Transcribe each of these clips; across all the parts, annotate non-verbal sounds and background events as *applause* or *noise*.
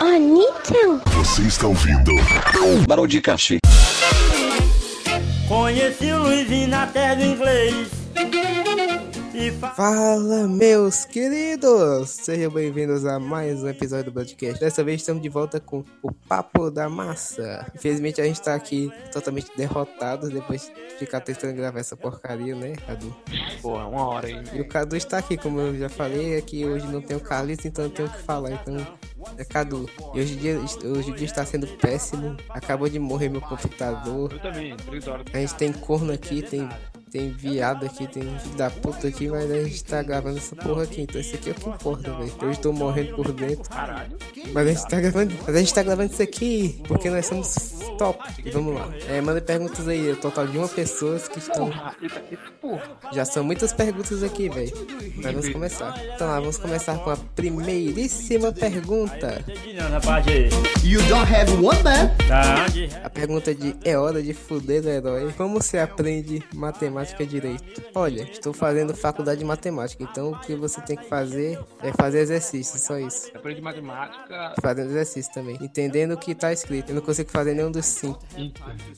Anitta. Você está ouvindo Barão de Cachê. Conheci o Luizinho na terra do inglês. E fa... Fala, meus queridos! Sejam bem-vindos a mais um episódio do podcast. Dessa vez estamos de volta com o Papo da Massa. Infelizmente a gente tá aqui totalmente derrotado depois de ficar tentando gravar essa porcaria, né, Cadu? Porra, uma hora aí. E o Cadu está aqui, como eu já falei, aqui hoje não tem o Carlitos, então eu tenho que falar. Então, é Cadu. E hoje o dia, hoje o dia está sendo péssimo. Acabou de morrer meu computador. Eu também, três horas. A gente tem corno aqui, tem, tem viado aqui, tem filho da puta aqui, mas a gente tá gravando essa porra aqui. Então isso aqui é o que importa, velho. Eu estou morrendo por dentro. Caralho. Mas a gente tá gravando. Mas a gente tá gravando isso aqui porque nós somos top. E vamos lá. É, manda perguntas aí. O total de uma pessoa que estão. Já são muitas perguntas aqui, velho. Mas vamos começar. Então lá, vamos começar com a primeiríssima pergunta. Não, rapaz, aí. You don't have one man. Tá? A pergunta de é hora de fuder do herói. Como você aprende matemática direito? Olha, estou fazendo faculdade de matemática, então o que você tem que fazer é fazer exercício, só isso. Aprendi matemática. Fazendo exercício também. Entendendo o que tá escrito. Eu não consigo fazer nenhum dos cinco.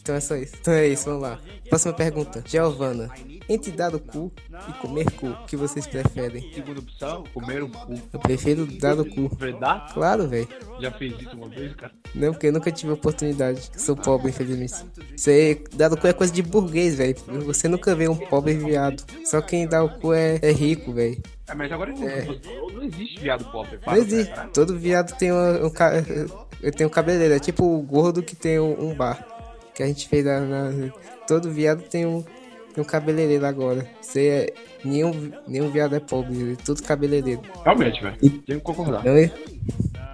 Então é só isso. Então é isso, vamos lá. Próxima pergunta. Giovana. Entre dar o cu e comer cu, o que vocês preferem? Segunda opção, comer um cu. Eu prefiro dar o cu. Verdade? Claro, velho. Já fez isso uma vez, cara? Não, porque eu nunca tive oportunidade. Sou pobre, infelizmente. Você dar o cu é coisa de burguês, velho. Você nunca vê um pobre viado. Só quem dá o cu é, é rico, velho. É, mas agora falou, não existe viado pobre. Não existe. Todo viado tem um, um, tenho um cabeleireiro. É tipo o gordo que tem um, um bar. Que a gente fez na. na- todo viado tem um, tem um cabeleireiro agora. Você é. Nenhum, nenhum viado é pobre, é tudo cabeleireiro. Realmente, velho. Tenho que concordar. Não é?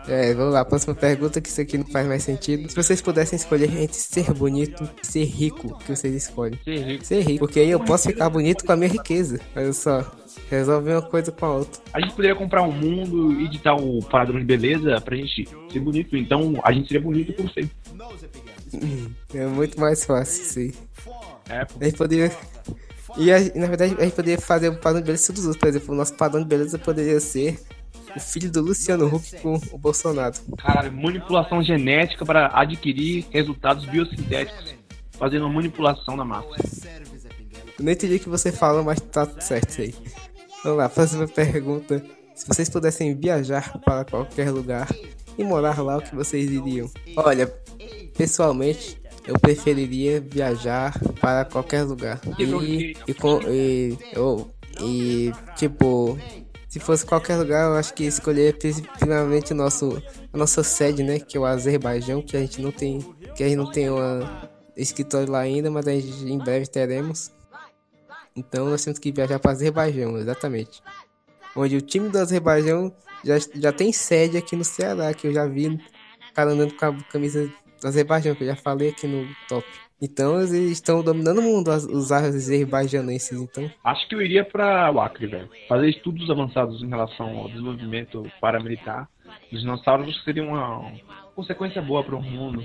É, vamos lá, próxima pergunta, que isso aqui não faz mais sentido. Se vocês pudessem escolher entre ser bonito e ser rico, o que vocês escolhem? Ser rico. Ser rico, porque aí eu posso ficar bonito com a minha riqueza. Olha só, resolve uma coisa com a outra. A gente poderia comprar um mundo e editar o padrão de beleza pra gente ser bonito. Então a gente seria bonito por sempre. É muito mais fácil, sim. É, pô. A gente poderia. E a- na verdade a gente poderia fazer o padrão de beleza dos outros. Por exemplo, o nosso padrão de beleza poderia ser o filho do Luciano Huck com o Bolsonaro. Caralho, manipulação genética para adquirir resultados biosintéticos. Fazendo uma manipulação da massa. Eu não entendi o que você falou, mas tá certo isso aí. Vamos lá, próxima pergunta. Se vocês pudessem viajar para qualquer lugar e morar lá, o que vocês iriam? Olha, pessoalmente, eu preferiria viajar para qualquer lugar. E, e, e, eu, e tipo, se fosse qualquer lugar, eu acho que escolher primeiramente o nosso, a nossa sede, né? Que é o Azerbaijão, que a gente não tem, que a gente não tem uma escritório lá ainda, mas a gente em breve teremos. Então nós temos que viajar para Azerbaijão, exatamente. Onde o time do Azerbaijão já, já tem sede aqui no Ceará, que eu já vi cara andando com a camisa Azerbaijão, que eu já falei aqui no top. Então eles estão dominando o mundo, os azerbaijanenses, então. Acho que eu iria para o Acre, velho. Fazer estudos avançados em relação ao desenvolvimento paramilitar dos dinossauros seria uma consequência boa para o mundo.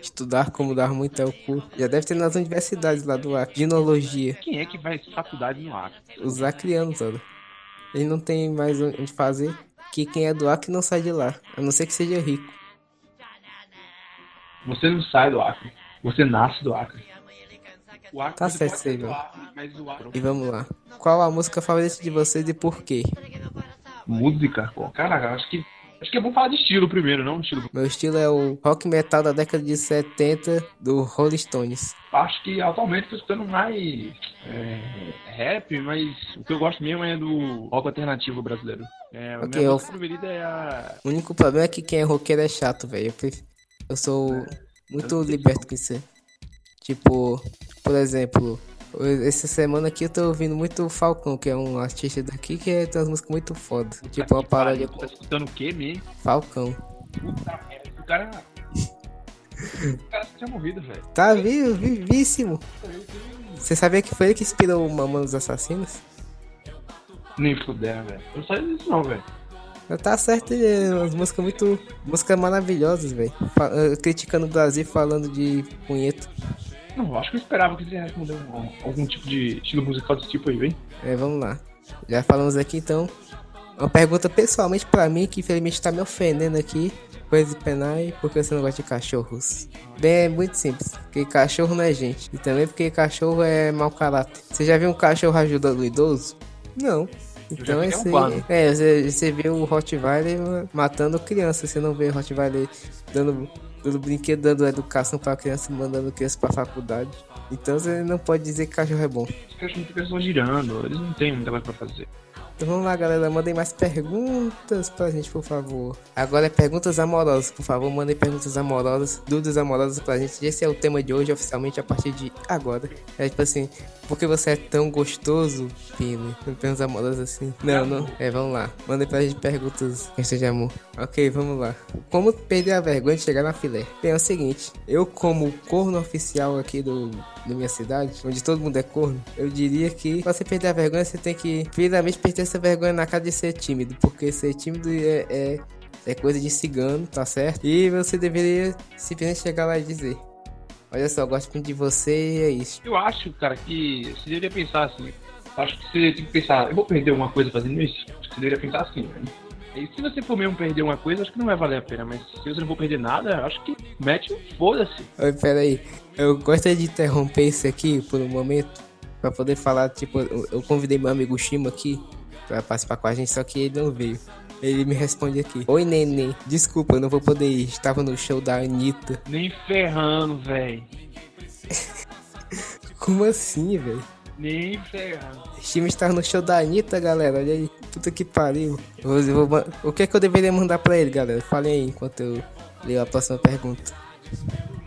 Estudar como dar muito é o cu. Já deve ter nas universidades lá do Acre. Dinologia. Quem é que vai faculdade no Acre? Os acrianos, olha. Eles não tem mais onde fazer. Que quem é do Acre não sai de lá. A não ser que seja rico. Você não sai do Acre. Você nasce do Acre. O Acre Tá certo velho. Acre. E vamos lá. Qual a música favorita de vocês e por quê? Música? Pô, cara, acho que... Acho que é bom falar de estilo primeiro, não estilo. Meu estilo é o rock metal da década de 70 do Rolling Stones. Acho que atualmente tô escutando mais é, rap, mas o que eu gosto mesmo é do rock alternativo brasileiro. É, a Ok, minha eu- preferida é a... O único problema é que quem é roqueiro é chato, velho. Eu, eu sou muito liberto com isso. Tipo, por exemplo, essa semana aqui eu tô ouvindo muito o Falcão, que é um artista daqui que tem umas músicas muito foda. Tipo, uma que pariu, com Tá escutando o quê mesmo? Falcão. Puta merda, o cara... O cara tinha morrido, velho. Tá vivo, vivíssimo. Você sabia que foi ele que inspirou o Mamãe dos Assassinos? Nem fuder, velho. Eu não sabia disso não, velho. Tá certo, é umas músicas muito. músicas maravilhosas, velho. Eh, Criticando o Brasil falando de punheta. Não, acho que eu esperava que você respondeu algum, algum tipo de estilo musical desse tipo aí, velho. É, vamos lá. Já falamos aqui então. Uma pergunta pessoalmente pra mim, que infelizmente tá me ofendendo aqui. Coisa de penai, porque você não gosta de cachorros? Bem, é muito simples. Porque cachorro não é gente. E também porque cachorro é mau caráter. Você já viu um cachorro ajudando o idoso? Não. Então esse um é, você, você vê o Rottweiler matando criança, você não vê o Rottweiler dando, dando brinquedo, dando educação pra criança, mandando criança pra faculdade. Então você não pode dizer que cachorro é bom. Os cachorros ficam só girando, eles não têm muita coisa pra fazer. Então vamos lá, galera. Mandem mais perguntas pra gente, por favor. Agora é perguntas amorosas. Por favor, mandem perguntas amorosas, dúvidas amorosas pra gente. Esse é o tema de hoje, oficialmente, a partir de agora. É tipo assim, por que você é tão gostoso, Pino? Perguntas amorosas assim. Não, não. É, vamos lá. Mandem pra gente perguntas questão de amor. Ok, vamos lá. Como perder a vergonha de chegar na filé? Bem, é o seguinte. Eu, como corno oficial aqui do, da minha cidade, onde todo mundo é corno, eu diria que pra você perder a vergonha, você tem que, primeiramente, perder essa vergonha na cara de ser tímido. Porque ser tímido é, é, é coisa de cigano, tá certo? E você deveria simplesmente chegar lá e dizer: Olha só, gosto muito de você e é isso. Eu acho, cara, que você deveria pensar assim. Acho que você tem que pensar, eu vou perder uma coisa fazendo isso? Você deveria pensar assim, né? E se você for mesmo perder uma coisa, acho que não vai valer a pena. Mas se você não for perder nada, acho que mete um foda-se. Oi, pera aí. Eu gostaria de interromper isso aqui por um momento. Pra poder falar, tipo, eu, eu convidei meu amigo Shima aqui pra participar com a gente, só que ele não veio. Ele me responde aqui. Oi, neném. Desculpa, eu não vou poder ir. Estava no show da Anitta. Nem ferrando, velho. *laughs* Como assim, velho? Nem ferrando. Shima estava no show da Anitta, galera. Olha aí. Puta que pariu. Vou- vou o que é que eu deveria mandar pra ele, galera? Falem aí enquanto eu leio a próxima pergunta.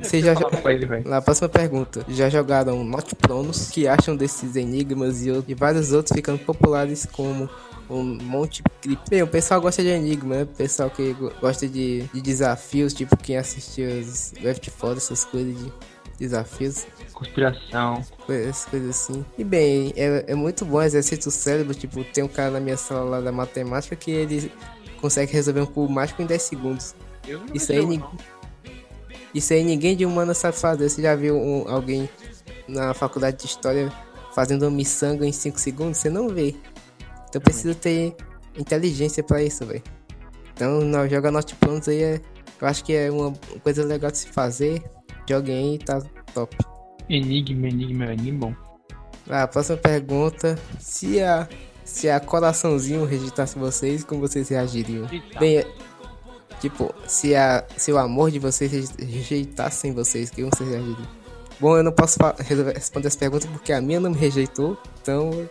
Vocês já, ele. Na próxima pergunta, já jogaram Not Pronos? Que acham desses enigmas e, e vários outros ficando populares como o Monte Creep? Bem, o pessoal gosta de enigma, né? O pessoal que go- gosta de, de desafios, tipo quem assistiu os Left 4, essas coisas de desafios, Conspiração. coisas, coisas assim. E bem, é, é muito bom exercita o cérebro, tipo, tem um cara na minha sala lá da matemática que ele consegue resolver um cubo mágico em 10 segundos. Isso aí, vejo, nin- não. isso aí ninguém de humano sabe fazer. Você já viu um- alguém na faculdade de história fazendo uma miçanga em 5 segundos? Você não vê. Então precisa ter inteligência pra isso, velho. Então, não, joga Not Planos aí é. Eu acho que é uma coisa legal de se fazer. Joguem aí e tá top. Enigma, enigma, enigma. Ah, a próxima pergunta. Se a. Se a coraçãozinho rejeitasse vocês, como vocês reagiriam? Bem, é- tipo, se, a, se o amor de vocês reje- rejeitassem vocês, que vocês reagiriam? Bom, eu não posso responder essa pergunta porque a minha não me rejeitou, então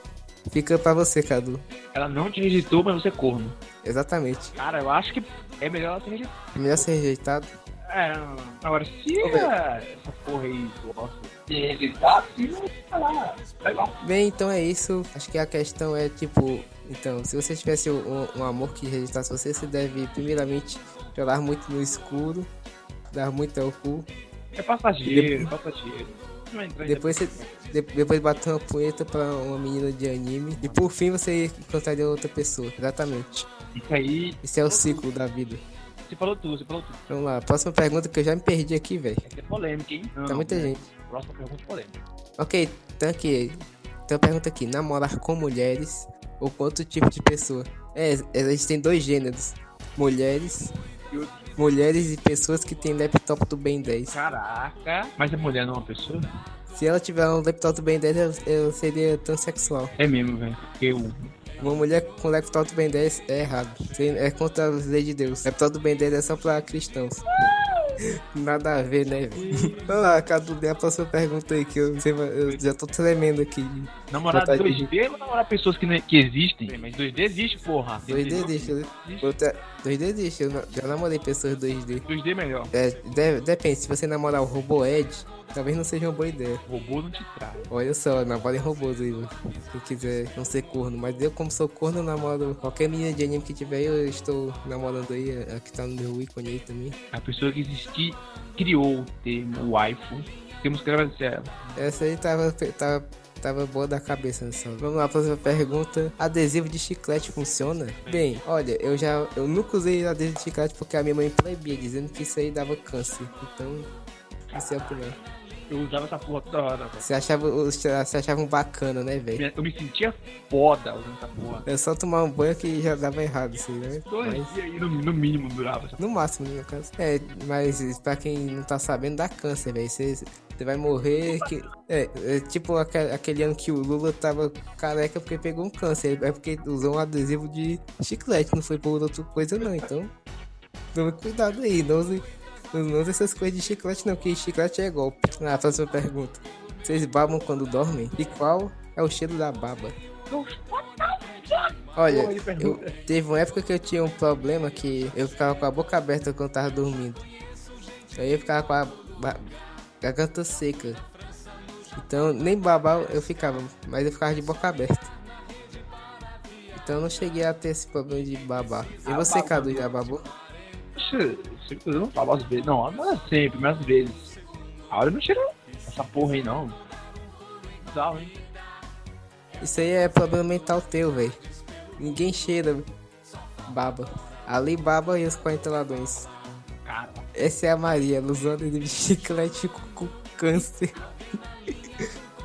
fica pra você, Cadu. Ela não te rejeitou, mas você é corno. Exatamente. Cara, eu acho que é melhor ela ter rejeitado. É melhor ser rejeitado. É, agora se a- essa porra aí gosta de rejeitar, se não, sei lá. Bem, então é isso. Acho que a questão é tipo. Então, se você tivesse um, um amor que rejeitasse você, você deve primeiramente chorar muito no escuro, dar muito ao cu. É passageiro, é passageiro. Depois você de- depois bater uma punheta pra uma menina de anime. E por fim você encontraria outra pessoa. Exatamente. Isso aí, Esse é o ciclo da vida. Você falou tudo, você falou tudo. Vamos lá, próxima pergunta que eu já me perdi aqui, velho. Essa é polêmica, hein? Não, Tá muita né? gente. Próxima pergunta polêmica. Ok, então aqui. Tem uma pergunta aqui: namorar com mulheres ou com outro tipo de pessoa? É, existem dois gêneros: mulheres, mulheres e pessoas que têm laptop do Ben 10. Caraca. Mas a mulher não é uma pessoa? Se ela tiver um laptop do Ben 10, eu, eu seria transexual. É mesmo, velho. Porque o. Uma mulher com laptop do Ben 10 é errado. É contra as leis de Deus. Laptop do Ben 10 é só pra cristãos. *laughs* Nada a ver, né, velho? Vamos lá, Cadu, dê a próxima pergunta aí que eu, eu já tô tremendo aqui. Namorar de- 2D ou namorar pessoas que, ne- que existem? Mas 2D existe, porra. 2D existe, né? Outra, 2D existe, eu já namorei pessoas 2D. 2D é melhor. É, de- depende, se você namorar o robô Ed, talvez não seja uma boa ideia. Robô não te traz. Olha só, namorem robôs aí, mano. Quem quiser não ser corno. Mas eu, como sou corno, eu namoro qualquer menina de anime que tiver, eu estou namorando aí, a que tá no meu ícone aí também. A pessoa que existir criou o termo waifu. Temos que agradecer a ela. Essa aí tava, tava, tava boa da cabeça, só. Vamos lá, próxima pergunta. Adesivo de chiclete funciona? Bem, olha, eu já. Eu nunca usei adesivo de chiclete porque a minha mãe proibia, dizendo que isso aí dava câncer. Então, isso é o primeiro. Eu usava essa porra toda hora, velho. Você achava, você achava um bacana, né, velho? Eu me sentia foda usando essa porra. É só tomar um banho que já dava errado, assim, né? Dois Mas- dias aí, no, no mínimo, durava No máximo, no caso. É, mas pra quem não tá sabendo, dá câncer, velho. Você, você vai morrer. Que, é, é tipo aque- aquele ano que o Lula tava careca porque pegou um câncer. É porque usou um adesivo de chiclete, não foi por outra coisa, não. Então, tome cuidado aí. Não use, não essas coisas de chiclete, não, que chiclete é golpe. Ah, próxima pergunta. Vocês babam quando dormem? E qual é o cheiro da baba? Olha, eu, teve uma época que eu tinha um problema que eu ficava com a boca aberta quando tava dormindo. Aí eu ficava com a garganta seca. Então nem babar eu ficava, mas eu ficava de boca aberta. Então eu não cheguei a ter esse problema de babar. E Ah, você, Cadu, já babou? Eu não falo às vezes. Não, não é sempre, mas às vezes. A hora não cheira essa porra aí, não. Bizarro, hein? Isso aí é problema mental teu, velho. Ninguém cheira baba. Ali baba e os 40 ladrões. Cara, Essa é a Maria, adesivo de chiclete com, câncer.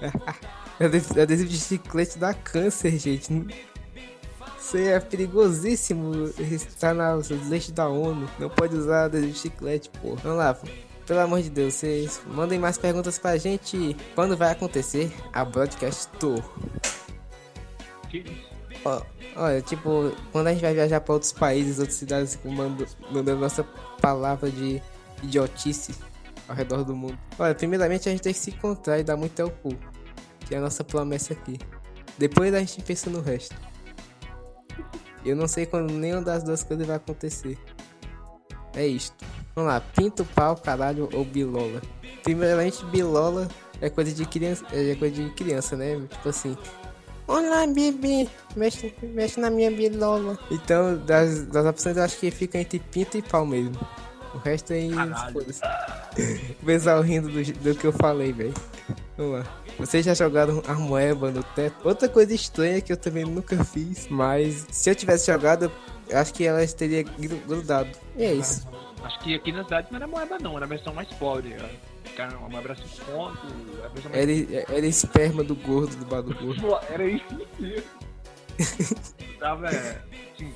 *laughs* Adesivo de chiclete dá câncer, gente. Aí é perigosíssimo. Está na lei da ONU. Não pode usar adesivo de chiclete, pô. Vamos lá, pô. Pelo amor de Deus, vocês mandem mais perguntas pra gente. Quando vai acontecer a Broadcast Tour? Ó, olha, tipo, quando a gente vai viajar pra outros países, outras cidades, mando- mandando nossa palavra de idiotice ao redor do mundo. Olha, primeiramente a gente tem que se encontrar e dar muito ao cu. Que é a nossa promessa aqui. Depois a gente pensa no resto. Eu não sei quando nenhuma das duas coisas vai acontecer. É isto. Vamos lá, pinto, pau, caralho ou bilola. Primeiramente, bilola é coisa de criança, é coisa de criança, né? Tipo assim, Olá, Bibi. Mexe, mexe na minha bilola. Então, das, das opções, eu acho que fica entre pinto e pau mesmo. O resto aí. Caralho. foda-se. *laughs* O pessoal rindo do, do que eu falei, velho. Vamos lá. Vocês já jogaram a moeba no teto? Outra coisa estranha que eu também nunca fiz. Mas se eu tivesse jogado, eu acho que elas teriam gru- grudado. E é isso. Acho que aqui na cidade não era moeda, não. Era a versão mais pobre. Cara, uma 5 pontos. A versão mais Era, era esperma do gordo do bar do gordo. Era isso *laughs* Tava, assim,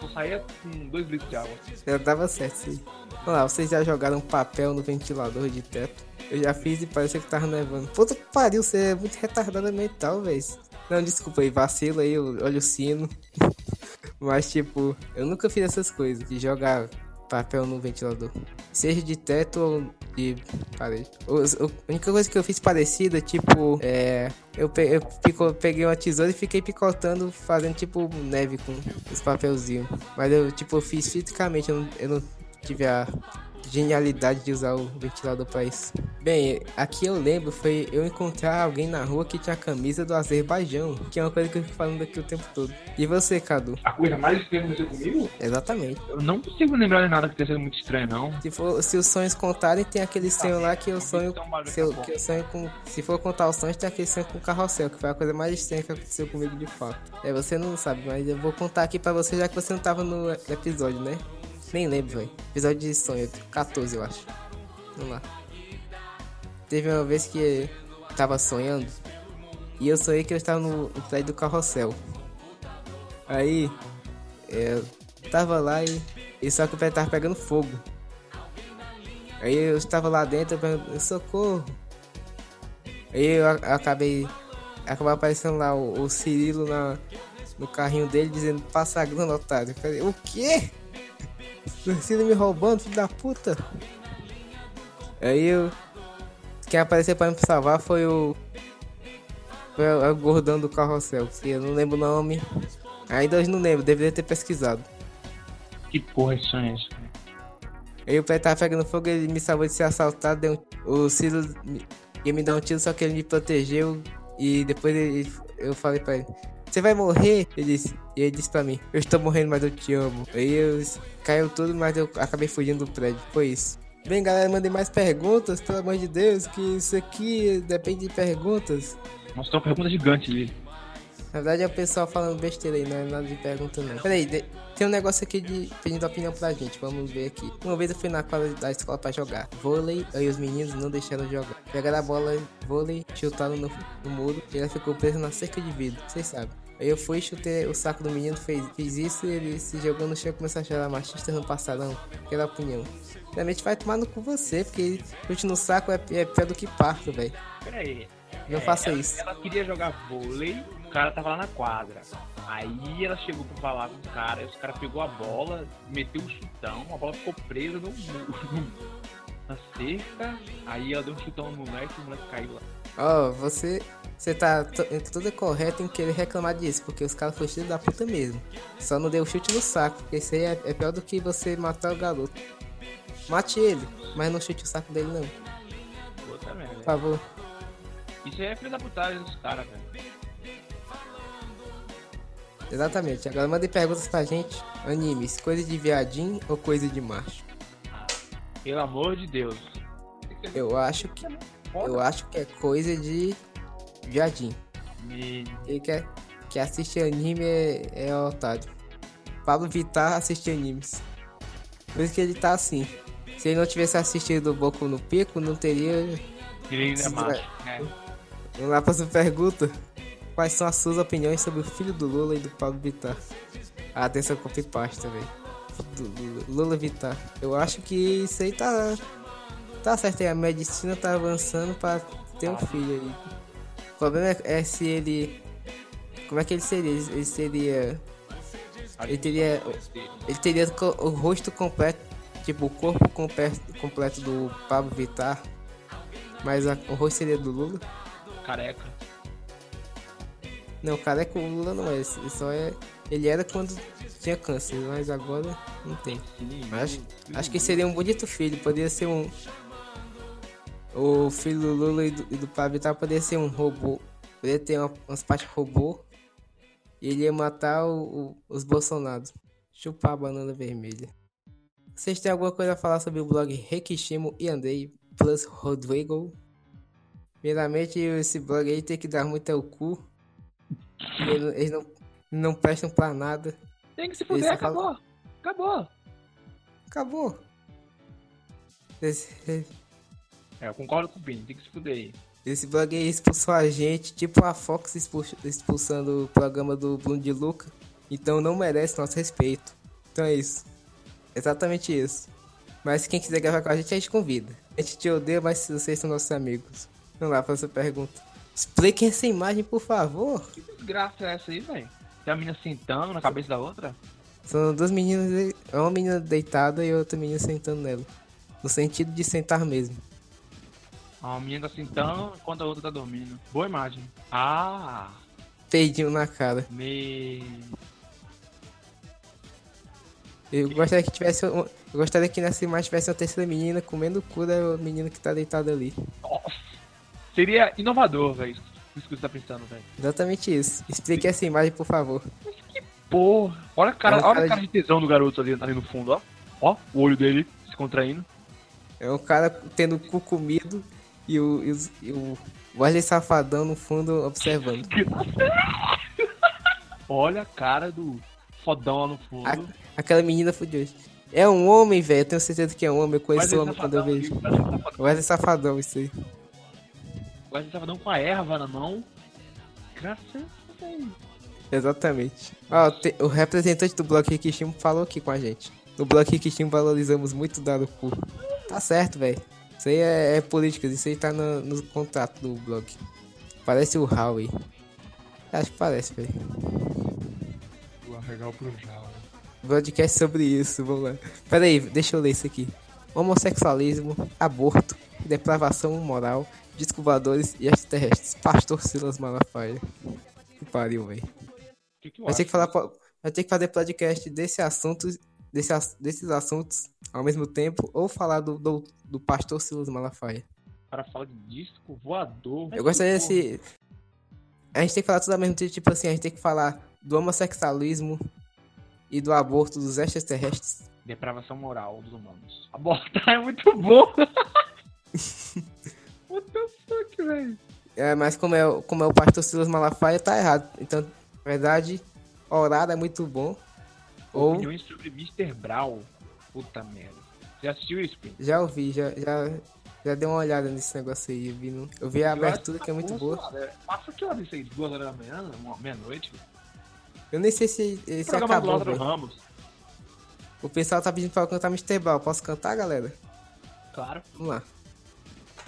só saía com 2 litros de água. Já dava certo aí. Vamos lá, vocês já jogaram papel no ventilador de teto? Eu já fiz e parecia que tava nevando. Puta que pariu, você é muito retardada mental, velho. Não, desculpa aí, vacilo aí, olha o sino. *laughs* Mas, tipo, eu nunca fiz essas coisas, de jogar papel no ventilador. Seja de teto ou de parede. A única coisa que eu fiz parecida, tipo, é. Eu, eu peguei uma tesoura e fiquei picotando, fazendo tipo neve com os papelzinhos. Mas eu, tipo, eu fiz fisicamente, eu não, eu não tive a genialidade de usar o ventilador pra isso. Bem, aqui eu lembro foi eu encontrar alguém na rua que tinha a camisa do Azerbaijão, que é uma coisa que eu fico falando aqui o tempo todo. E você, Cadu? A coisa mais estranha que aconteceu comigo? Exatamente. Eu não consigo lembrar de nada que tenha sido muito estranho, não. Se, for, se os sonhos contarem, tem aquele sonho lá que eu sonho. Bagulho Se eu, tá que eu sonho com. Se for contar os sonhos, tem aquele sonho com carrossel, que foi a coisa mais estranha que aconteceu comigo de fato. É, você não sabe, mas eu vou contar aqui pra você, já que você não tava no episódio, né? Nem lembro, velho. Episódio de sonho, 14, eu acho. Vamos lá. Teve uma vez que eu tava sonhando. E eu sonhei que eu estava no, no prédio do carrossel. Aí. Eu tava lá e. E só que o prédio tava pegando fogo. Aí eu estava lá dentro, eu perguntei, socorro. Aí eu a- acabei. Acabou aparecendo lá o, o Cirilo na, no carrinho dele dizendo passa a grana, otário. Eu falei, o quê? O Cirilo me roubando, filho da puta. Aí eu. Quem apareceu pra me salvar foi o. Foi o, o gordão do carrossel, que eu não lembro o nome. Ainda hoje não lembro, deveria ter pesquisado. Que porra de sonho é esse? Aí o pé tava pegando fogo, ele me salvou de ser assaltado. Deu um... O Ciro me- ia me dar um tiro, só que ele me protegeu. E depois ele... eu falei pra ele: Você vai morrer? Ele disse. E ele disse pra mim: Eu estou morrendo, mas eu te amo. Aí eu... caiu tudo, mas eu acabei fugindo do prédio. Foi isso. Bem, galera, mandem mais perguntas, pelo amor de Deus, que isso aqui depende de perguntas. Nossa, tem uma pergunta gigante ali. Na verdade é o pessoal falando besteira aí, não é nada de pergunta não. Peraí, de- tem um negócio aqui de pedindo opinião pra gente, vamos ver aqui. Uma vez eu fui na quadra da escola pra jogar vôlei, aí os meninos não deixaram jogar. Pegaram a bola vôlei, chutaram no, no muro e ela ficou presa na cerca de vidro, vocês sabem. Aí eu fui, chutei o saco do menino, fez, fez isso, ele se jogou no chão e começou a chorar machista no passadão. Aquela opinião. Realmente vai tomar no cu você, porque chute no saco é, é pior do que parto, velho. Pera aí. Não É, faça ela- isso. Ela queria jogar vôlei, o cara tava lá na quadra. Aí ela chegou pra falar com o cara, e os cara pegou a bola, meteu um chutão, a bola ficou presa no, *laughs* no- na cerca. Aí ela deu um chutão no moleque e o moleque caiu lá. Ó, você. Você tá tudo correto em querer reclamar disso, porque os caras foram filhos da puta mesmo. Só não deu chute no saco, porque isso aí é, é pior do que você matar o garoto. Mate ele, mas não chute o saco dele não, por Outra merda. favor. Isso aí é filho da putagem dos caras, velho. Exatamente. Agora mandem perguntas pra gente. Animes, coisa de viadinho ou coisa de macho? Pelo amor de Deus. Eu acho que. Eu acho que é coisa de. Me... Quem quer, quer assistir anime é, é otário. Pablo Vittar assiste animes. Por isso que ele tá assim. Se ele não tivesse assistido Boku no Pico, não teria. Ele ainda é macho. É. Vamos lá pra sua pergunta. Quais são as suas opiniões sobre o filho do Lula e do Pablo Vittar? Ah, tem essa. Do Lula, Lula Vittar. Eu acho que isso aí tá. Tá certo, a medicina tá avançando pra ter um filho aí. O problema é, é se ele. Como é que ele seria? Ele seria. Ele teria. Ele teria o rosto completo. Tipo, o corpo completo, completo do Pablo Vittar. Mas a- o rosto seria do Lula. Careca. Não, careca o Lula não é. Ele só é. Ele era quando tinha câncer, mas agora não tem. Acho, acho que seria um bonito filho. Poderia ser um. O filho do Lula e do, e do Pablo Vittar poderia ser um robô. Poderia ter uma, umas partes robô. E ele ia matar o- o- os Bolsonaros. Chupar a banana vermelha. Vocês têm alguma coisa a falar sobre o blog Rekishimo e Andei plus Rodrigo? Primeiramente, esse blog aí tem que dar muito ao cu. Eles, não, não prestam pra nada. Tem que se fuder, acabou. Acabou. Acabou. Esse, É, eu concordo com o Vini, tem que se fuder aí. esse blog aí expulsou a gente, tipo a Fox expul- expulsando o programa do Bruno de Luca. Então não merece nosso respeito. Então é isso. Exatamente isso. Mas quem quiser gravar com a gente, a gente convida. A gente te odeia, mas vocês são nossos amigos. Vamos lá pra essa pergunta. Expliquem essa imagem, por favor. Que desgraça é essa aí, velho? Tem a menina sentando na cabeça da outra? São duas meninas, de- uma menina deitada e outra menina sentando nela. No sentido de sentar mesmo. A menina tá sentando enquanto a outra tá dormindo. Boa imagem. Ah, Peidinho na cara. me... Eu gostaria que tivesse. um- Eu gostaria que nessa imagem tivesse uma terceira menina comendo o cu da menina que tá deitada ali. Nossa. Seria inovador, velho. Isso que você tá pensando, velho. Exatamente isso. Explique essa imagem, por favor. Porra. Olha a cara, É olha cara cara de tesão do garoto ali, ali no fundo, ó. Ó, o olho dele se contraindo. É um cara tendo o cu comido e o, e os- e o Wesley Safadão no fundo observando. *laughs* Olha a cara do fodão lá no fundo. A- aquela menina fudeu. É um homem, velho. Eu tenho certeza que é um homem. Eu conheço o homem quando eu vejo. Wesley Safadão. Isso aí. Wesley Safadão com a erva na mão. Graças a Deus. Exatamente. Ó, te- o representante do Bloco Rikishimo falou aqui com a gente. No Bloco Rikishimo valorizamos muito o cu. Tá certo, velho. Isso aí é, é política, isso aí tá no, no contrato do blog. Parece o Howie. Acho que parece, velho. Vou arregar o Brujal. Podcast sobre isso, vamos lá. Pera aí, deixa eu ler isso aqui. Homossexualismo, aborto, depravação moral, descovadores e extraterrestres. Pastor Silas Malafaia. Que pariu, velho. Ter que falar, vai ter que fazer podcast desse assunto, desse, desses assuntos ao mesmo tempo, ou falar do, do, do pastor Silas Malafaia. O cara fala de disco voador. Eu gostaria se. A gente tem que falar tudo ao mesmo tempo, tipo assim, a gente tem que falar do homossexualismo e do aborto dos extraterrestres. Depravação moral dos humanos. Abortar é muito bom. *laughs* What the fuck, velho? É, mas como é, como é o pastor Silas Malafaia, tá errado. Então Na verdade, horário é muito bom. Ou Opiniões sobre Mr. Brown. Puta merda. Você assistiu isso, Pim? já ouvi, já, já, já dei uma olhada nesse negócio aí. Eu vi, no- eu vi a abertura que é muito boa. Passa que hora isso aí? Duas horas da manhã? Meia-noite? Eu nem sei se esse Programa do acabou, velho. Ramos. O pessoal tá pedindo pra eu cantar Mr. Brown. Posso cantar, galera? Claro. Vamos lá.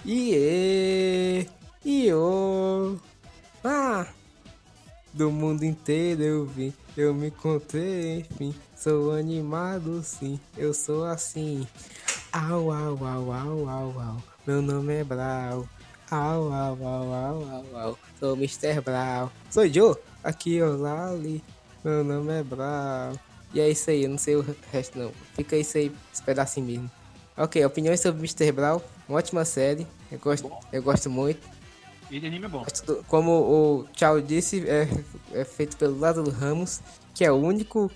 Iê, iô, ah, do mundo inteiro eu vim, eu me encontrei, enfim, sou animado sim, eu sou assim. Au, au, au, au, au, au, meu nome é Brau. Au, au, au, au, au, au, sou Mr. Brau. Sou Joe, aqui olá ali, meu nome é Brau. E é isso aí, eu não sei o resto não. Fica isso aí, esse pedacinho mesmo. Ok, opiniões sobre Mr. Brown. Uma ótima série. Eu gosto, eu gosto muito. Esse anime é bom. Como o Tchau disse, é, é feito pelo Lázaro Ramos, que é o único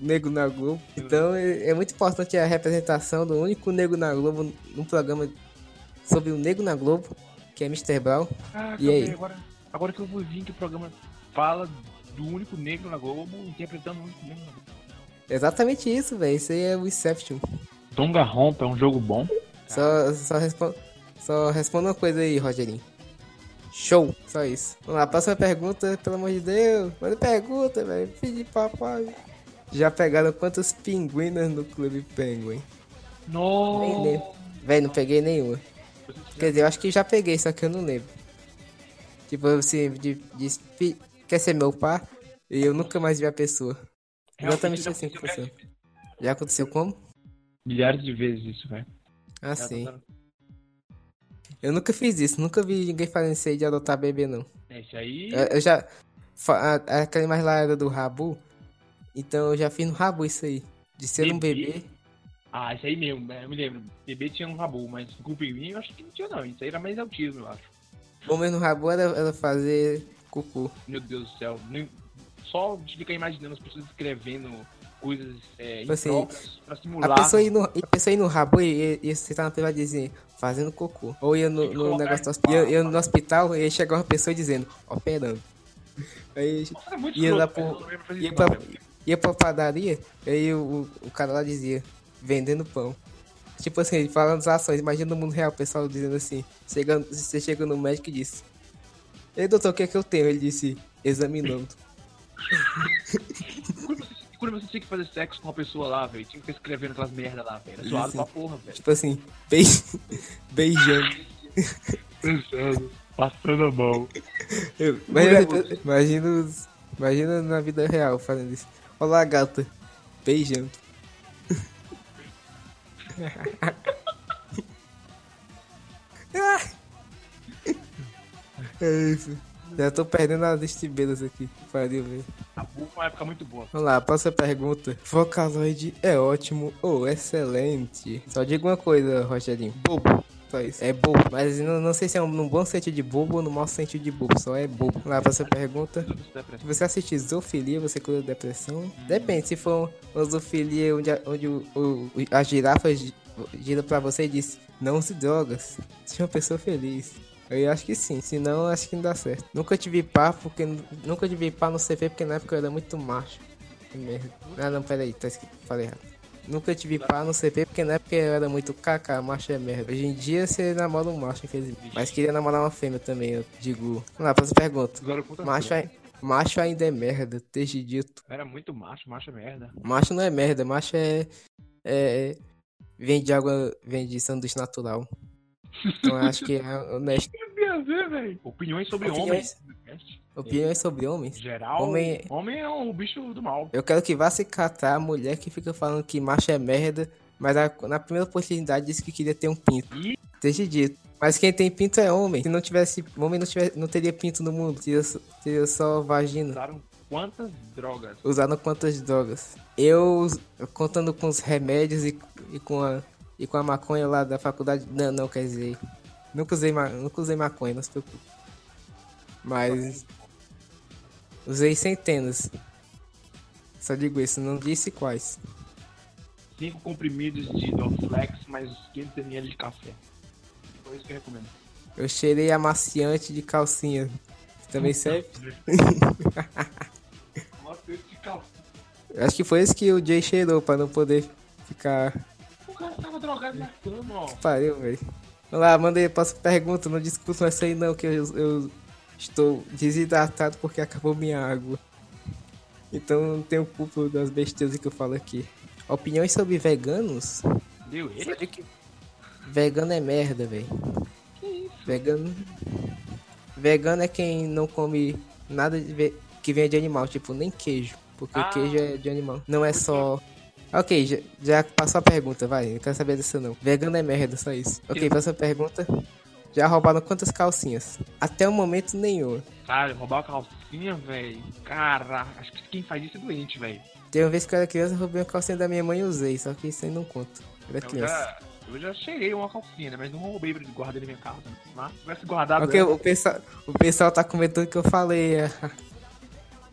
negro na Globo. Então é, é muito importante a representação do único negro na Globo num programa sobre o negro na Globo, que é Mr. Brown. Ah, E aí? Agora, agora que eu vou vir que o programa fala do único negro na Globo interpretando o único negro na Globo. Exatamente isso, velho. Isso aí é o Inception. Tonga Rompa é um jogo bom. Só, só, respo- só responda uma coisa aí, Rogerinho. Show, só isso. Vamos lá, próxima pergunta, pelo amor de Deus. Manda pergunta, velho. Pedi papai. Já pegaram quantas pinguinas no Clube Penguin? Lembro. Velho, não peguei nenhuma. Quer dizer, eu acho que já peguei, só que eu não lembro. Tipo, você de, de, quer ser meu par? E eu nunca mais vi a pessoa. Exatamente assim que funciona. Já aconteceu como? Milhares de vezes isso, velho. Ah, sim. Eu nunca fiz isso, nunca vi ninguém fazendo isso aí de adotar bebê, não. Esse aí. Eu, eu já. a- Aquela mais lá era do Rabu. Então eu já fiz no Rabu isso aí. De ser um Bebê? bebê. Ah, esse aí mesmo, né? eu me lembro. Bebê tinha um rabu, mas com pinguim eu acho que não tinha, não. Isso aí era mais autismo, eu acho. Bom, mas no Rabu era, era fazer cocô. Meu Deus do céu. Nem- Só de ficar imaginando as pessoas escrevendo coisas é, Tipo assim, pra A simular. pessoa, ia no, a pessoa ia no Rabu e, e você tá na privada dizendo, fazendo cocô. Ou ia no, no negócio do hospital, ia, no hospital e chegava uma pessoa dizendo, operando. *laughs* Aí Nossa, é muito ia lá pro- ia pra, ia pra padaria, aí o, o cara lá dizia, vendendo pão. Tipo assim, falando das ações, imagina no mundo real, o pessoal dizendo assim, chegando, você chega no médico e diz, Ei doutor, o que é que eu tenho? Ele disse, examinando. *laughs* Quando você tinha que fazer sexo com uma pessoa lá, velho, tinha que ficar escrevendo aquelas merda lá, velho. Era zoado Isso. pra porra, velho. Tipo assim, beij... *laughs* beijando. Pensando, passando a mão. Eu- Imagina, imagina, os- imagina na vida real fazendo isso. Olá, gata. Beijando. Ah! *laughs* é isso. Já tô perdendo as estribeiras aqui. Pariu, velho. A burra vai ficar muito boa. Vamos lá, próxima pergunta. Vocaloid é ótimo ou excelente? Só digo uma coisa, Rogerinho. Bobo. Só isso. É bobo. Mas não, não sei se é um, no bom sentido de bobo ou no mau sentido de bobo. Só é bobo. Vamos lá, próxima pergunta. Se você assistir zoofilia, você cura depressão? Depende, se for uma zoofilia onde, a, onde o, o- a girafa gi- gira pra você e diz não se drogas, seja uma pessoa feliz. Eu acho que sim, senão acho que não dá certo. Nunca tive pá, porque nunca tive pá no CV porque na época eu era muito macho. Que merda. Ah não, peraí, tá escrito, falei errado. Nunca tive pá no CP porque na época eu era muito kaká, macho é merda. Hoje em dia você namora um macho, infelizmente. Mas queria namorar uma fêmea também, eu digo. Vamos lá, próxima pergunta. Macho, ai- macho ainda é merda, desde dito. Era muito macho, macho é merda. Macho não é merda, macho é. é vem de água, vem de sanduíche natural. Então eu acho que é honesto. Tem a ver, velho. Opiniões sobre Opiniões. homens. Opiniões sobre homens. Geral, Homem- homem... é um bicho do mal. Eu quero que vá se catar a mulher que fica falando que macho é merda, mas a- na primeira oportunidade disse que queria ter um pinto. E Desde dito. Mas quem tem pinto é homem. Se não tivesse. Homem não, tivesse, não teria pinto no mundo. Teria, só- teria só vagina. usaram quantas drogas? Usaram quantas drogas? Eu, contando com os remédios e, e com a e com a maconha lá da faculdade. Não, não, quer dizer. Nunca usei, ma- nunca usei maconha, não se preocupe. Mas. Usei centenas. Só digo isso, não disse quais. Cinco comprimidos de Dorflex mais 500 ml de café. Foi isso que eu recomendo. Eu cheirei amaciante de calcinha. Também serve? *laughs* Acho que foi esse que o Jay cheirou pra não poder ficar. Tava drogado na cama, ó. Pariu, velho. Vamos lá, mandei próxima pergunta. Não discutam essa aí não, que eu, eu estou desidratado porque acabou minha água. Então não tenho culpa das besteiras que eu falo aqui. Opiniões sobre veganos? Deu ele? Que vegano é merda, velho. Vegano. Vegano é quem não come nada ve- que venha de animal, tipo, nem queijo. Porque Ah. queijo é de animal. Não é só. Ok, já, já passou a pergunta, vai. Não quero saber dessa não. Vegano é merda, só isso. Ok, Eu- próxima pergunta. Já roubaram quantas calcinhas? Até o momento nenhuma. Cara, roubar a calcinha, velho. Cara, acho que quem faz isso é doente, velho. Tem uma vez que eu era criança, eu roubei uma calcinha da minha mãe e usei, só que isso aí não conta. Eu era Eu criança. já, eu já cheirei uma calcinha, né? Mas não roubei pra guardar na minha casa. Mas se tivesse guardado. Ok, ela- o pessoal, o pessoal tá comentando que eu falei. é.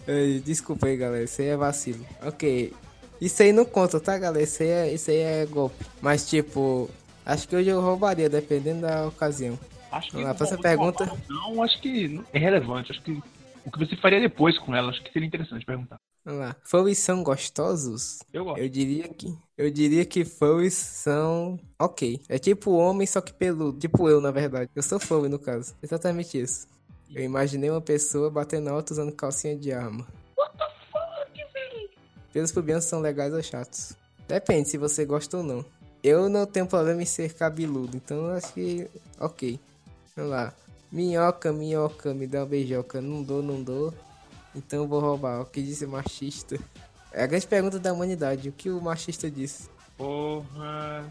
*laughs* Desculpa aí, galera. Isso aí é vacilo. Ok. Isso aí não conta, tá, galera? Isso aí é, isso aí é golpe. Mas, tipo, acho que hoje eu roubaria, dependendo da ocasião. Acho que Vamos lá, faça a bom, pergunta. roubar Não, acho que não é relevante. Acho que o que você faria depois com ela, acho que seria interessante perguntar. Vamos lá. Furries são gostosos? Eu gosto. Eu diria que. Eu diria que furries são. Ok. É tipo homem, só que peludo. Tipo eu, na verdade. Eu sou furry, no caso. Exatamente isso. Eu imaginei uma pessoa batendo alto usando calcinha de arma. Pelos pubianos são legais ou chatos? Depende se você gosta ou não. Eu não tenho problema em ser cabeludo, então acho que. Ok. Vamos lá. Minhoca, minhoca, me dá uma beijoca. Não dou, não dou. Então eu vou roubar. O que disse o machista? É a grande pergunta da humanidade. O que o machista disse? Porra.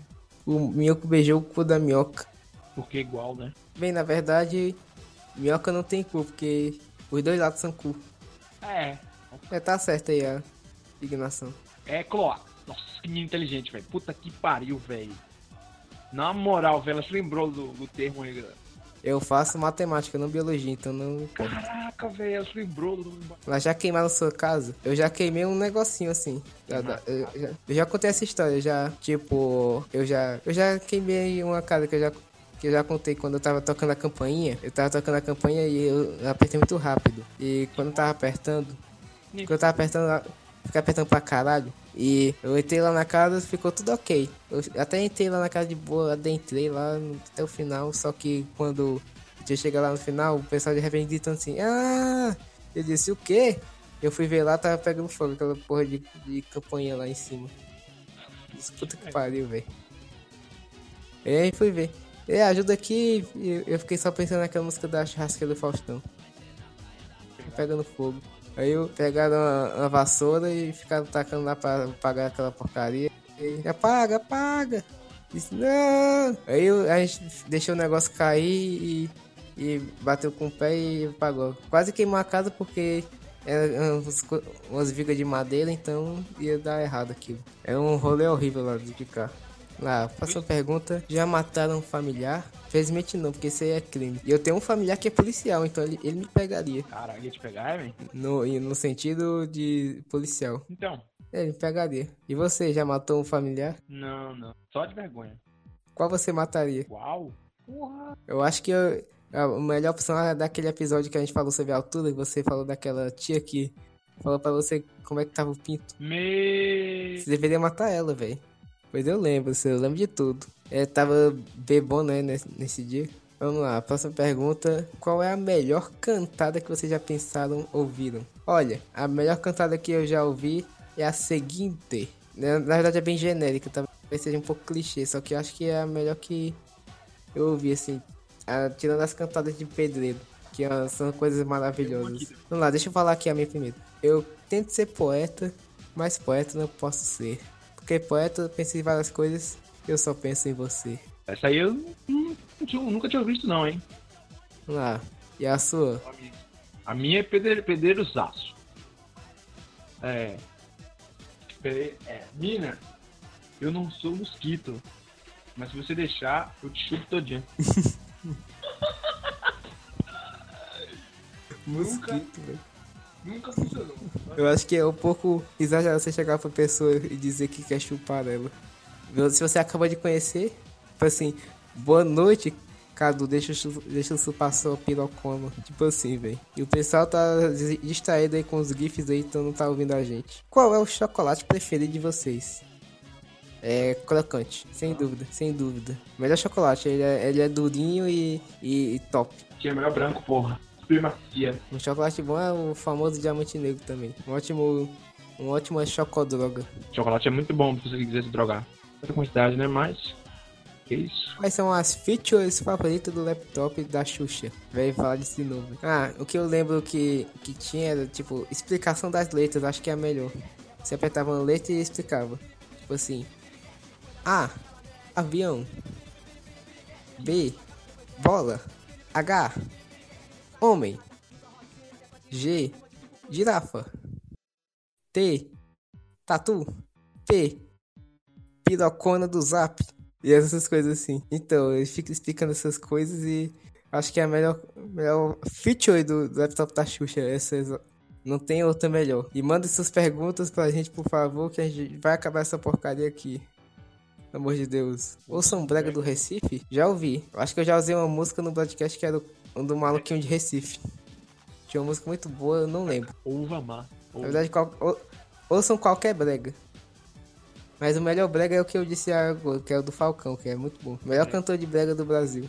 O minhoco beijou o cu da minhoca. Porque é igual, né? Bem, na verdade, minhoca não tem cu, porque os dois lados são cu. É. É, tá certo aí a indignação. É cloaca. Nossa, que menino inteligente, velho. Puta que pariu, velho. Na moral, velho, ela se lembrou do, do termo aí, galera. Eu faço matemática, não biologia, então não. Caraca, velho, ela se lembrou do. Lá já queimaram sua casa? Eu já queimei um negocinho assim. Já- eu, já, eu já contei essa história, já, tipo, eu já. Eu já queimei uma casa que eu já. Que eu já contei quando eu tava tocando a campainha. Eu tava tocando a campainha e eu apertei muito rápido. E quando eu tava apertando. Quando eu tava apertando, fiquei apertando pra caralho. E eu entrei lá na casa, ficou tudo ok. Eu até entrei lá na casa de boa, adentrei lá até o final. Só que quando eu chegar lá no final, o pessoal de repente gritando assim: Ah! Eu disse: O quê? Eu fui ver lá, tava pegando fogo, aquela porra de, de campanha lá em cima. Isso, puta que pariu, velho. E aí fui ver. É, ajuda aqui. E eu- eu fiquei só pensando naquela música da churrasqueira do Faustão. Pegando fogo. Aí eu pegaram uma, uma vassoura e ficaram tacando lá pra apagar aquela porcaria. E, apaga, apaga. Disse, não. Aí eu- a gente deixou o negócio cair e, e bateu com o pé e apagou. Quase queimou a casa porque uns co- umas vigas de madeira, então ia dar errado aquilo. É um rolê horrível lá de cá. Lá, próxima pergunta. Já mataram um familiar? Felizmente não, porque isso aí é crime. E eu tenho um familiar que é policial, então ele, ele me pegaria. Caralho, ia te pegar, velho? No, no sentido de policial. Então. É, ele me pegaria. E você, já matou um familiar? Não, não. Só de vergonha. Qual você mataria? Uau. Porra. Eu acho que eu- a melhor opção é daquele episódio que a gente falou sobre a altura, que você falou daquela tia que falou pra você como é que tava o pinto. Me. Você deveria matar ela, velho. Pois eu lembro, eu lembro de tudo. É, tava bebom, né, nesse, nesse dia. Vamos lá, próxima pergunta. Qual é a melhor cantada que vocês já pensaram, ouviram? Olha, a melhor cantada que eu já ouvi é a seguinte. Na na verdade é bem genérica, talvez seja um pouco clichê, só que eu acho que é a melhor que eu ouvi, assim. a- tirando as cantadas de pedreiro, que é- são coisas maravilhosas. Vamos lá, deixa eu falar aqui a minha primeiro. Eu tento ser poeta, mas poeta não posso ser. Porque poeta eu penso em várias coisas, eu só penso em você. Essa aí eu não- não tinha- nunca tinha visto, não, hein? Lá. E a sua? A minha é pedreiro, pedreirozaço. É. Peraí, É. Mina, eu não sou mosquito. Mas se você deixar, eu te chupo todinho. *laughs* Mosquito, velho. Nunca funcionou. Eu acho que é um pouco exagerado você chegar pra pessoa e dizer que quer chupar ela. Se você acaba de conhecer, tipo assim, boa noite, Cadu, deixa, eu- deixa eu chupar sua pirocona. Tipo assim, velho. E o pessoal tá dis- distraído aí com os GIFs aí, então não tá ouvindo a gente. Qual é o chocolate preferido de vocês? É crocante, sem dúvida, sem dúvida. Melhor chocolate, ele é, ele é durinho e, e, e top. Tinha melhor branco, porra. Super macia. Um chocolate bom é o famoso diamante negro também. Um ótimo, um ótimo chocodroga. Chocolate é muito bom se você quiser se drogar. Muita quantidade, né? Mas. Que isso? Quais são as features favoritas do laptop da Xuxa? Vai falar disso de novo. Ah, o que eu lembro que, que tinha era, tipo, explicação das letras, acho que é a melhor. Você apertava uma letra e explicava. Tipo assim. A. Avião. B. Bola. H. Homem. G. Girafa. T. Tatu. P. Pirocona do Zap. E essas coisas assim. Então, eu fico explicando essas coisas e acho que é a melhor, melhor feature do, do laptop da Xuxa. Essa, exa- não tem outra melhor. E manda suas perguntas pra gente, por favor, que a gente vai acabar essa porcaria aqui. Pelo amor de Deus. Ouçam Brega do Recife? Já ouvi. Acho que eu já usei uma música no podcast que era um do maluquinho de Recife. Tinha uma música muito boa, eu não lembro. Uva má. Na verdade, qual, ou- ouçam qualquer brega. Mas o melhor brega é o que eu disse agora, que é o do Falcão, que é muito bom. O melhor cantor de brega do Brasil.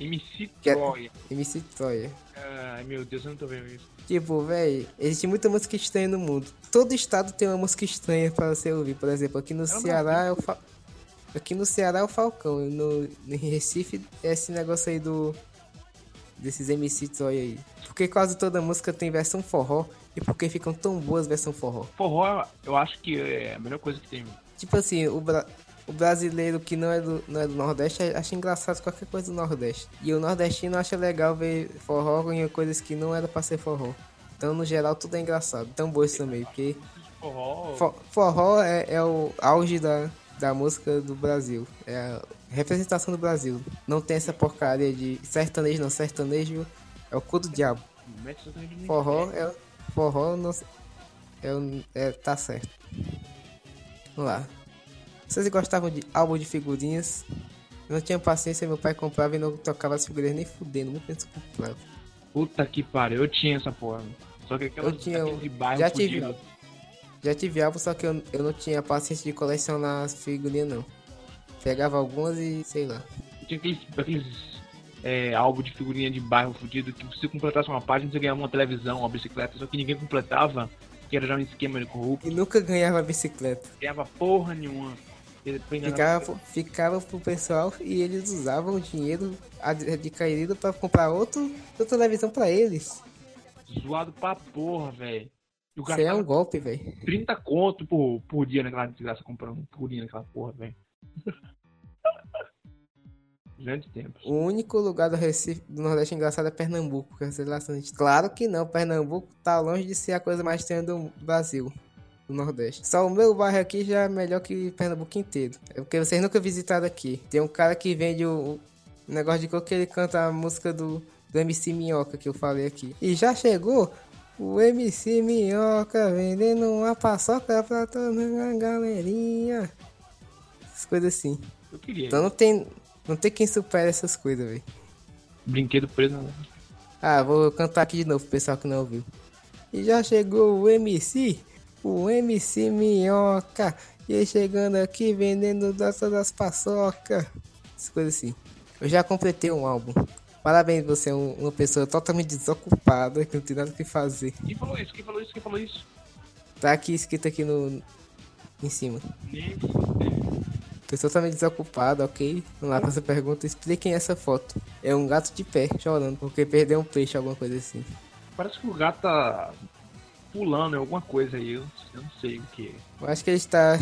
MC Que é- Troia. MC Troia. Ai, meu Deus, eu não tô vendo isso. Tipo, véi, existe muita música estranha no mundo. Todo estado tem uma música estranha pra você ouvir. Por exemplo, aqui no Ceará é o Fa... Aqui no Ceará é o Falcão. No, em Recife é esse negócio aí do. Desses MC Troia aí. Porque quase toda música tem versão forró. E porque ficam tão boas versão forró. Forró, eu acho que é a melhor coisa que tem. Tipo assim, o, bra- o brasileiro que não é, do, não é do Nordeste acha engraçado qualquer coisa do Nordeste. E o nordestino acha legal ver forró em coisas que não era pra ser forró. Então, no geral, tudo é engraçado. Tão bom isso também, porque Forró. fo- forró é, é o auge da, da música do Brasil. É a representação do Brasil. Não tem essa porcaria de sertanejo, não. Sertanejo é o cu do diabo. Forró é. Forró não. É, é, tá certo. Vamos lá. Vocês gostavam de álbum de figurinhas? Eu não tinha paciência, meu pai comprava e não tocava as figurinhas nem fudendo, muito menos comprava. Puta que pariu, eu tinha essa porra. Só que aquela de bairro já tive. fudido. Já tive álbum, só que eu, eu não tinha paciência de colecionar as figurinhas, não. Pegava algumas e sei lá. Tinha aqueles, aqueles é, álbum de figurinha de bairro fudido que se completasse uma página, você ganhava uma televisão, uma bicicleta, só que ninguém completava, que era já um esquema de corrupto, E nunca ganhava bicicleta. ganhava porra nenhuma. Depois ainda- Ficava, ficava pro pessoal e eles usavam o dinheiro ad- adquirido pra comprar outro, outra televisão pra eles. zoado pra porra, velho. Isso aí é um golpe, velho. 30 conto por, por dia naquela desgraça comprando purinha naquela porra, velho. *laughs* Grandes tempos. O único lugar do Recife, do Nordeste engraçado é Pernambuco. Que é relacionante. Claro que não, Pernambuco tá longe de ser a coisa mais estranha do Brasil, do Nordeste. Só o meu bairro aqui já é melhor que Pernambuco inteiro. É porque vocês nunca visitaram aqui. Tem um cara que vende o, o negócio de coco que ele canta a música do, do MC Minhoca que eu falei aqui. E já chegou o MC Minhoca vendendo uma paçoca pra toda a galerinha. Essas coisas assim. Eu queria. Então não tem, não tem quem supere essas coisas, velho. Brinquedo preso na. Ah, vou cantar aqui de novo pro pessoal que não ouviu. E já chegou o MC, o MC Minhoca. E chegando aqui vendendo data das paçoca. Essas coisas assim. Eu já completei um álbum. Parabéns, você é um- uma pessoa totalmente desocupada, que não tem nada o que fazer. Quem falou isso? Quem falou isso? Quem falou isso? Tá aqui escrito aqui no. em cima. Nem Pessoa totalmente desocupada, ok? Vamos lá essa pergunta. Expliquem essa foto. É um gato de pé, chorando, porque perdeu um peixe, alguma coisa assim. Parece que o gato tá pulando em alguma coisa aí. Eu, eu não sei o que é. Eu acho que ele está.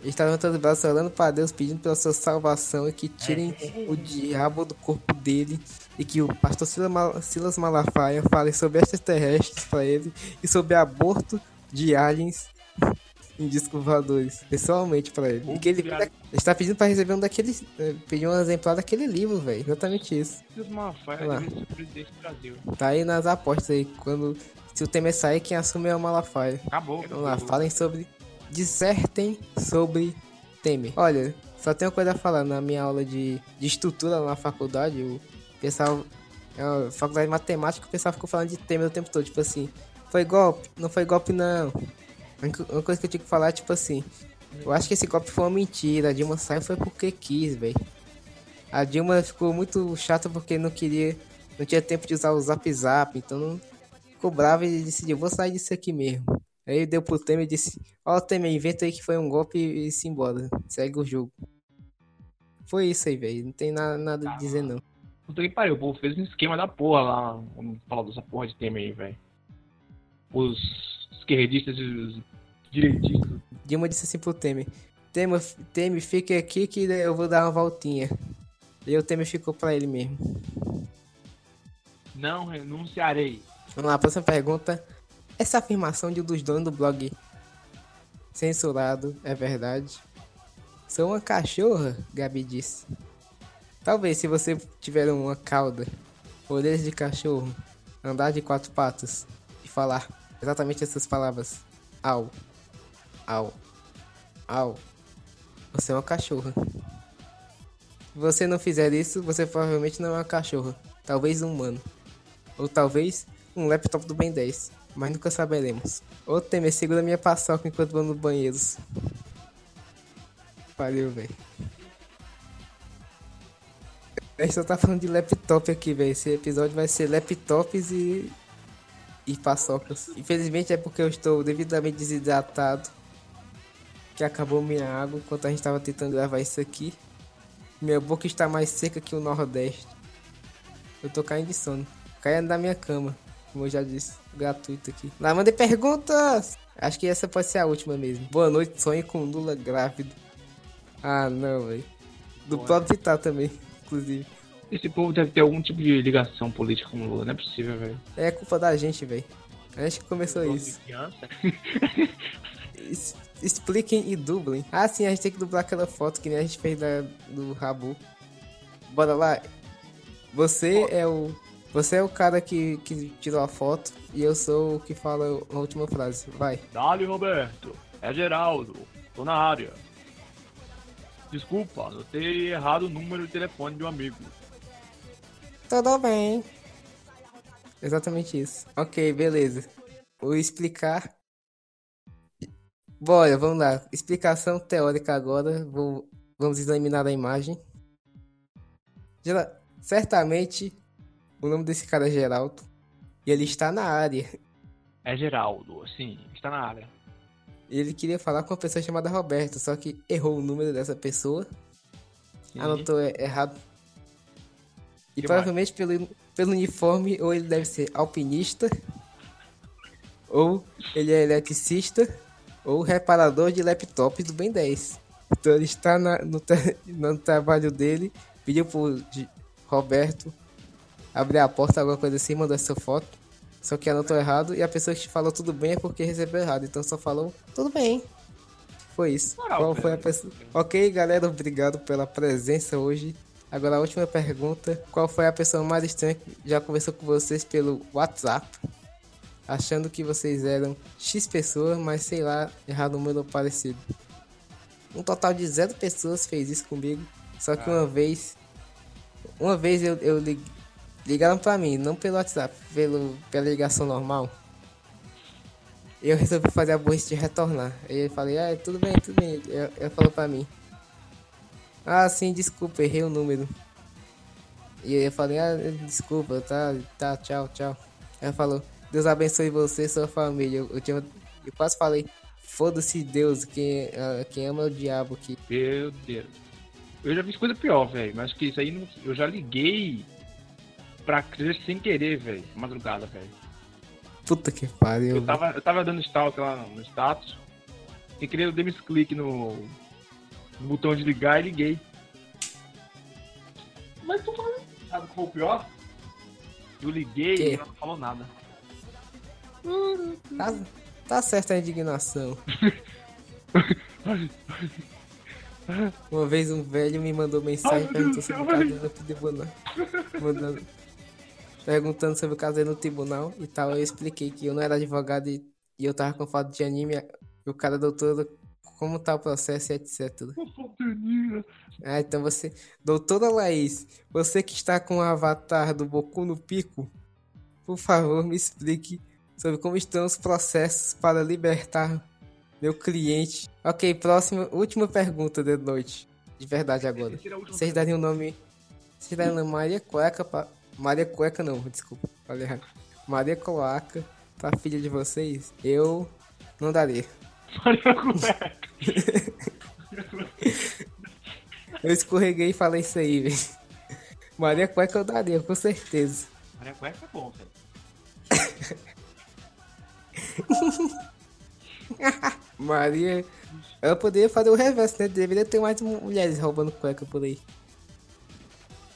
Ele está levantando os braços, orando para Deus, pedindo pela sua salvação e que tirem o diabo do corpo dele. E que o pastor Silas Malafaia fale sobre extraterrestres para ele e sobre aborto de aliens discos voadores, pessoalmente para ele. E que ele, está pedindo para receber um daqueles. eh, Pedir um exemplar daquele livro, velho. Exatamente isso. Tá aí nas apostas aí. Quando. Se o Temer sair, quem assume é o Malafaia. Acabou. Vamos lá, falem sobre. Dissertem sobre Temer. Olha, Só tenho uma coisa a falar. Na minha aula de, de estrutura na faculdade, o pessoal. É faculdade de matemática, o pessoal ficou falando de tema o tempo todo. Tipo assim, foi golpe? Não foi golpe, não. Uma coisa que eu tinha que falar é tipo assim. Eu acho que esse golpe foi uma mentira. A Dilma saiu foi porque quis, velho. A Dilma ficou muito chata porque não queria. Não tinha tempo de usar o zap zap. Então não ficou brava e decidiu, vou sair disso aqui mesmo. Aí deu pro Temer e disse, ó oh, Temer, inventa aí que foi um golpe e se embora. Segue o jogo. Foi isso aí, velho. Não tem nada, nada a dizer não. Puta que pariu, o povo fez um esquema da porra lá. Vamos falar dessa porra de Temer aí, velho. Os esquerdistas e os direitistas. Dilma disse assim pro Temer. Temer, Temer, fique aqui que eu vou dar uma voltinha. E o Temer ficou pra ele mesmo. Não renunciarei. Vamos lá, próxima pergunta. Essa afirmação de um dos donos do blog censurado é verdade? Sou uma cachorra, Gabi disse. Talvez se você tiver uma cauda, orelhas de cachorro, andar de quatro patas e falar exatamente essas palavras. Au, au, au. Você é uma cachorra. Se você não fizer isso, você provavelmente não é uma cachorra. Talvez um humano. Ou talvez um laptop do Ben 10, mas nunca saberemos. Ô Temer, segura minha paçoca enquanto vou no banheiro. Valeu, velho. A gente só tá falando de laptop aqui, velho. Esse episódio vai ser laptops e. e paçocas. Infelizmente é porque eu estou devidamente desidratado. Que acabou minha água enquanto a gente tava tentando gravar isso aqui. Minha boca está mais seca que o Nordeste. Eu tô caindo de sono. Caindo da minha cama como eu já disse, gratuito aqui. Lá, mandei perguntas! Acho que essa pode ser a última mesmo. Boa noite, sonho com Lula grávido. Ah, não, velho. Do Boa. próprio Vital também, inclusive. Esse povo deve ter algum tipo de ligação política com o Lula, não é possível, velho. É culpa da gente, velho. A gente que começou isso. Expliquem e dublem. Ah, sim, a gente tem que dublar aquela foto que nem a gente fez da, do Rabu. Bora lá. Você é o você é o cara que, que tirou a foto e eu sou o que fala a última frase. Vai. Dali, Roberto. É Geraldo. Tô na área. Desculpa, anotei errado o número de telefone de um amigo. Tudo bem. Exatamente isso. Ok, beleza. Vou explicar. Bora, vamos lá. Explicação teórica agora. Vou, vamos examinar a imagem. Certamente o nome desse cara é Geraldo. E ele está na área. É Geraldo, sim, está na área. Ele queria falar com uma pessoa chamada Roberto, só que errou o número dessa pessoa. Sim. Anotou errado. E que provavelmente pelo, pelo uniforme, ou ele deve ser alpinista, *laughs* ou ele é eletricista, ou reparador de laptops do Ben 10. Então ele está na, no, no trabalho dele, pediu pro Roberto abrir a porta, alguma coisa assim, mandou essa foto. Só que anotou errado e a pessoa que falou tudo bem é porque recebeu errado. Então só falou tudo bem. Foi isso. Qual foi a pessoa? Ok, galera, obrigado pela presença hoje. Agora a última pergunta: Qual foi a pessoa mais estranha que já conversou com vocês pelo WhatsApp? Achando que vocês eram X pessoas, mas sei lá, errado o número parecido. Um total de zero pessoas fez isso comigo. Só que uma vez. Uma vez eu, eu, Ligaram pra mim, não pelo WhatsApp, pelo, pela ligação normal. Eu resolvi fazer a burrice de retornar. Aí eu falei, ah, tudo bem, tudo bem. Ele, ele falou pra mim. Ah, sim, desculpa, errei o número. E eu falei, ah, desculpa, tá, tá, tchau, tchau. Ela falou, Deus abençoe você e sua família. Eu, eu, tinha, eu quase falei, foda-se Deus, quem, uh, quem ama é o diabo aqui. Meu Deus. Eu já fiz coisa pior, velho, mas que isso aí não, eu já liguei pra crer sem querer, velho. Madrugada, velho. Puta que pariu. Eu tava, eu tava dando stalk lá no status. Sem querer, eu dei um clique no, no botão de ligar e liguei. Mas tu falando. Sabe o que foi o pior? Eu liguei que? e ela não falou nada. Tá, tá certa a indignação. *laughs* Uma vez um velho me mandou mensagem perguntando sobre o cadeira do tribunal. Mandando, perguntando sobre o caso no tribunal e tal. Eu expliquei que eu não era advogado e, e eu tava com foto de anime. E o cara deu todo como tá o processo e etc. Ah, então você. Doutora Laís, você que está com o avatar do Boku no Pico, por favor, me explique sobre como estão os processos para libertar meu cliente. Ok, próxima, última pergunta de noite. De verdade agora. Vocês dariam o nome. Vocês dariam o nome Maria Cueca pra. Maria Cueca não, desculpa, falei errado. Maria Cloaca pra filha de vocês? Eu não daria. Maria Cueca. Eu escorreguei e falei isso aí, velho. Maria Cueca eu daria, com certeza. Maria Cueca é bom, velho. *laughs* *laughs* Maria. Ela poderia fazer o reverso, né? Deveria ter mais mulheres roubando cueca por aí.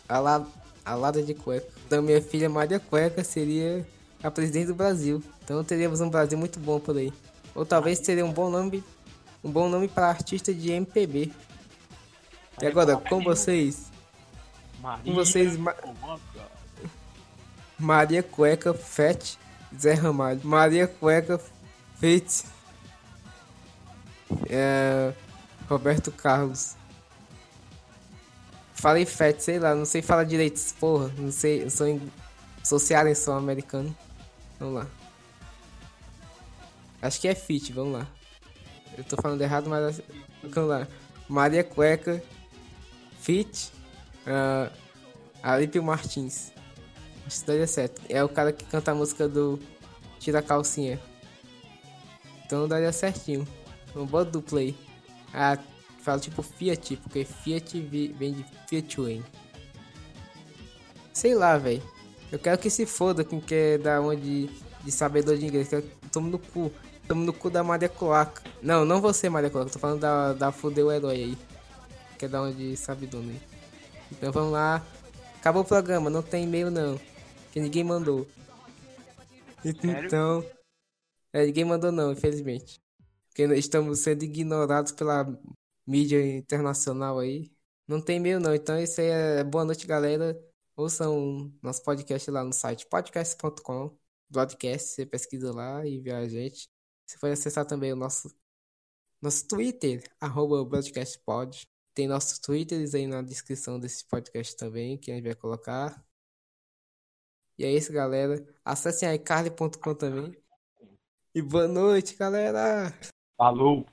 A, la... a lada de cueca. Então, minha filha Maria Cueca seria a presidente do Brasil. Então, teríamos um Brasil muito bom por aí. Ou talvez seria um bom nome. Um bom nome para artista de MPB. E agora, com vocês, Maria com vocês, Ma-. Maria Cueca Fete Zé Ramalho. Maria Cueca Fete é, Roberto Carlos. Falei Fete, sei lá, não sei falar direito, porra. Não sei, eu sou, em, sou cearense, sou americano. Vamos lá. Acho que é Fit, vamos lá. Eu tô falando errado, mas vamos lá. Maria Cueca Fit uh, Alípio Martins. Que daria certo. É o cara que canta a música do Tira a Calcinha. Então daria certinho. Um bom dupla aí. Ah, fala tipo Fiat, porque Fiat vem de Fiat Wayne. Sei lá, velho. Eu quero que se foda quem quer dar uma de, de sabedor de inglês. Que eu tomo no cu. Tomo no cu da Maria Cloaca. Não, não você, Maria Cloaca. Tô falando da, da Fudeu Herói aí. Quer dar uma de sabedor aí. Então vamos lá. Acabou o programa, não tem e-mail não. Que ninguém mandou. Sério? Então. É, ninguém mandou não, infelizmente. Porque estamos sendo ignorados pela mídia internacional aí. Não tem e-mail não. Então isso aí é boa noite, galera. Ouçam nosso podcast lá no site podcast.com. Broadcast, você pesquisa lá e vê a gente. Você pode acessar também o nosso, nosso Twitter, arroba broadcastpod. Tem nossos Twitters aí na descrição desse podcast também, que a gente vai colocar. E é isso, galera. Acessem aí carly.com também. E boa noite, galera! Falou.